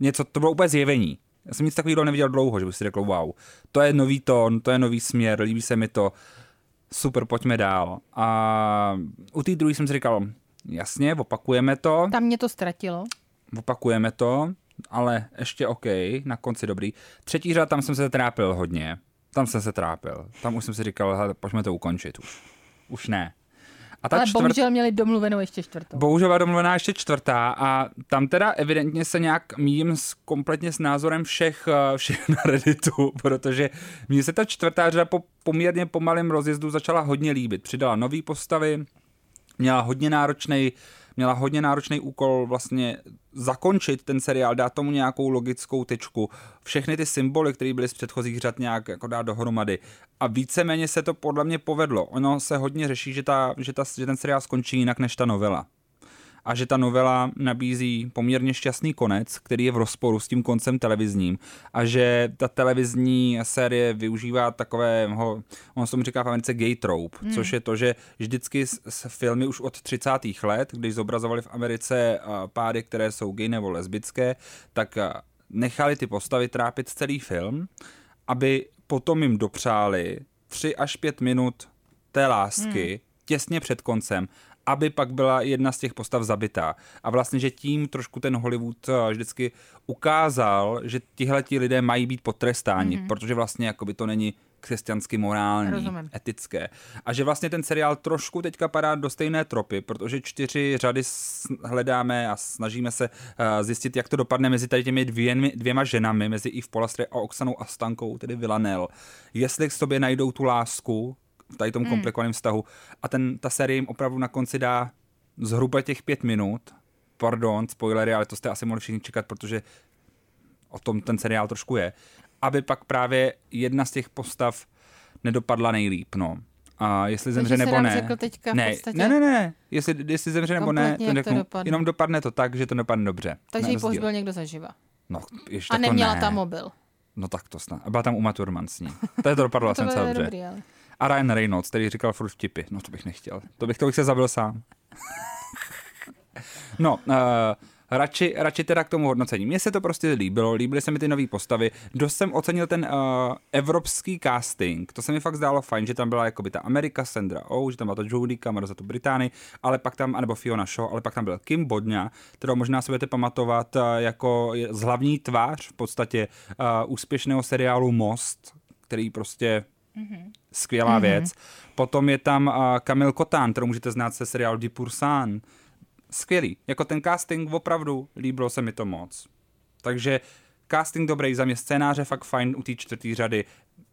Něco, to bylo úplně zjevení. Já jsem nic takového neviděl dlouho, že bych si řekl, wow, to je nový tón, to je nový směr, líbí se mi to, super, pojďme dál. A u té druhé jsem si říkal, jasně, opakujeme to, Tam mě to ztratilo. opakujeme to, ale ještě OK, na konci dobrý. Třetí řada, tam jsem se trápil hodně. Tam jsem se trápil. Tam už jsem si říkal, hele, pojďme to ukončit už. Už ne. A ta Ale čtvrt... bohužel měli domluvenou ještě čtvrtou. Bohužel byla domluvená ještě čtvrtá a tam teda evidentně se nějak míjím s, kompletně s názorem všech, eh, všech na Redditu, protože mně se ta čtvrtá řada po poměrně pomalém rozjezdu začala hodně líbit. Přidala nové postavy, měla hodně náročný měla hodně náročný úkol vlastně zakončit ten seriál, dát tomu nějakou logickou tečku, všechny ty symboly, které byly z předchozích řad nějak jako dát dohromady. A víceméně se to podle mě povedlo. Ono se hodně řeší, že, ta, že, ta, že ten seriál skončí jinak než ta novela a že ta novela nabízí poměrně šťastný konec, který je v rozporu s tím koncem televizním a že ta televizní série využívá takového, ono se tomu říká v Americe gay trope, hmm. což je to, že vždycky s, s filmy už od 30. let, když zobrazovali v Americe a, páry, které jsou gay nebo lesbické, tak a, nechali ty postavy trápit celý film, aby potom jim dopřáli 3 až 5 minut té lásky hmm. těsně před koncem, aby pak byla jedna z těch postav zabitá. A vlastně, že tím trošku ten Hollywood eh, vždycky ukázal, že tihle lidé mají být potrestáni, mm-hmm. protože vlastně jakoby to není křesťansky morální, Rozumím. etické. A že vlastně ten seriál trošku teďka padá do stejné tropy, protože čtyři řady hledáme a snažíme se uh, zjistit, jak to dopadne mezi tady těmi dvěmi, dvěma ženami, mezi Eve Polastry a Oxanou Astankou, tedy Villanelle. Jestli k sobě najdou tu lásku v tady tom komplikovaném vztahu a ten, ta série jim opravdu na konci dá zhruba těch pět minut, pardon, spoilery, ale to jste asi mohli všichni čekat, protože o tom ten seriál trošku je, aby pak právě jedna z těch postav nedopadla nejlíp, no. A jestli zemře nebo ne. řekl teďka ne, podstatě ne, ne, ne, jestli, jestli zemře nebo ne, to jak to řeknu, dopadne. jenom dopadne to tak, že to dopadne dobře. Takže ji pohřbil někdo zaživa. No, ještě A neměla ne. tam mobil. No tak to snad. A byla tam Uma Thurman s ní. To je to dopadlo To jsem celé dobře. dobrý, ale. A Ryan Reynolds, který říkal furt vtipy. No to bych nechtěl. To bych, to bych se zabil sám. no, uh, radši, radši teda k tomu hodnocení. Mně se to prostě líbilo, líbily se mi ty nové postavy. Dost jsem ocenil ten uh, evropský casting. To se mi fakt zdálo fajn, že tam byla jakoby ta Amerika, Sandra Oh, že tam byla ta Jodie Cameron za tu Británii, ale pak tam, anebo Fiona Shaw, ale pak tam byl Kim Bodňa, kterou možná si budete pamatovat uh, jako z hlavní tvář v podstatě uh, úspěšného seriálu Most, který prostě skvělá mm-hmm. věc. Potom je tam uh, Kamil Kotán, kterou můžete znát ze seriálu Dipursan. Skvělý. Jako ten casting opravdu líbilo se mi to moc. Takže casting dobrý, za mě scénáře fakt fajn u té čtvrté řady.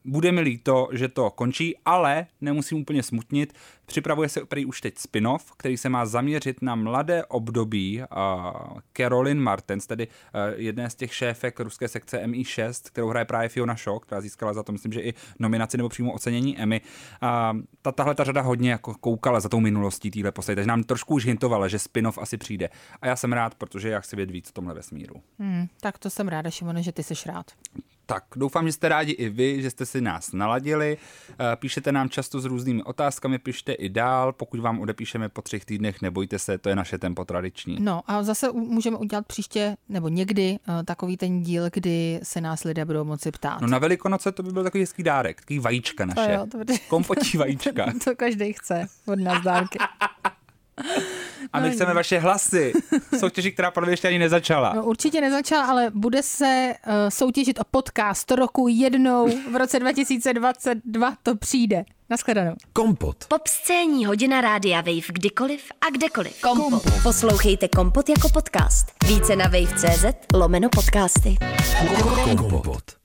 Bude mi líto, že to končí, ale nemusím úplně smutnit. Připravuje se prý už teď spin-off, který se má zaměřit na mladé období uh, Carolyn Martens, tedy uh, jedné z těch šéfek ruské sekce MI6, kterou hraje právě Fiona Shaw, která získala za to, myslím, že i nominaci nebo přímo ocenění Emmy. Uh, ta, tahle ta řada hodně jako koukala za tou minulostí téhle postavy, takže nám trošku už hintovala, že spin-off asi přijde. A já jsem rád, protože já chci vědět víc o tomhle vesmíru. Hmm, tak to jsem ráda, Šimone, že ty jsi rád. Tak, doufám, že jste rádi i vy, že jste si nás naladili. Eh, Píšete nám často s různými otázkami, pište i dál. Pokud vám odepíšeme po třech týdnech, nebojte se, to je naše tempo tradiční. No a zase můžeme udělat příště, nebo někdy, uh, takový ten díl, kdy se nás lidé budou moci ptát. No na Velikonoce to by byl takový hezký dárek, takový vajíčka To naše. jo, to bude- Kompotí vajíčka. to každý chce od nás dárky. A my No, chceme vaše hlasy. Soutěži, která podle ještě ani nezačala. No, určitě nezačala, ale bude se uh, soutěžit o podcast roku jednou v roce 2022 to přijde. Naschledanou. Kompot. Pop scéní hodina rádia Wave kdykoliv a kdekoliv. Kompot. Poslouchejte Kompot jako podcast. Více na wave.cz lomeno podcasty. Kompot.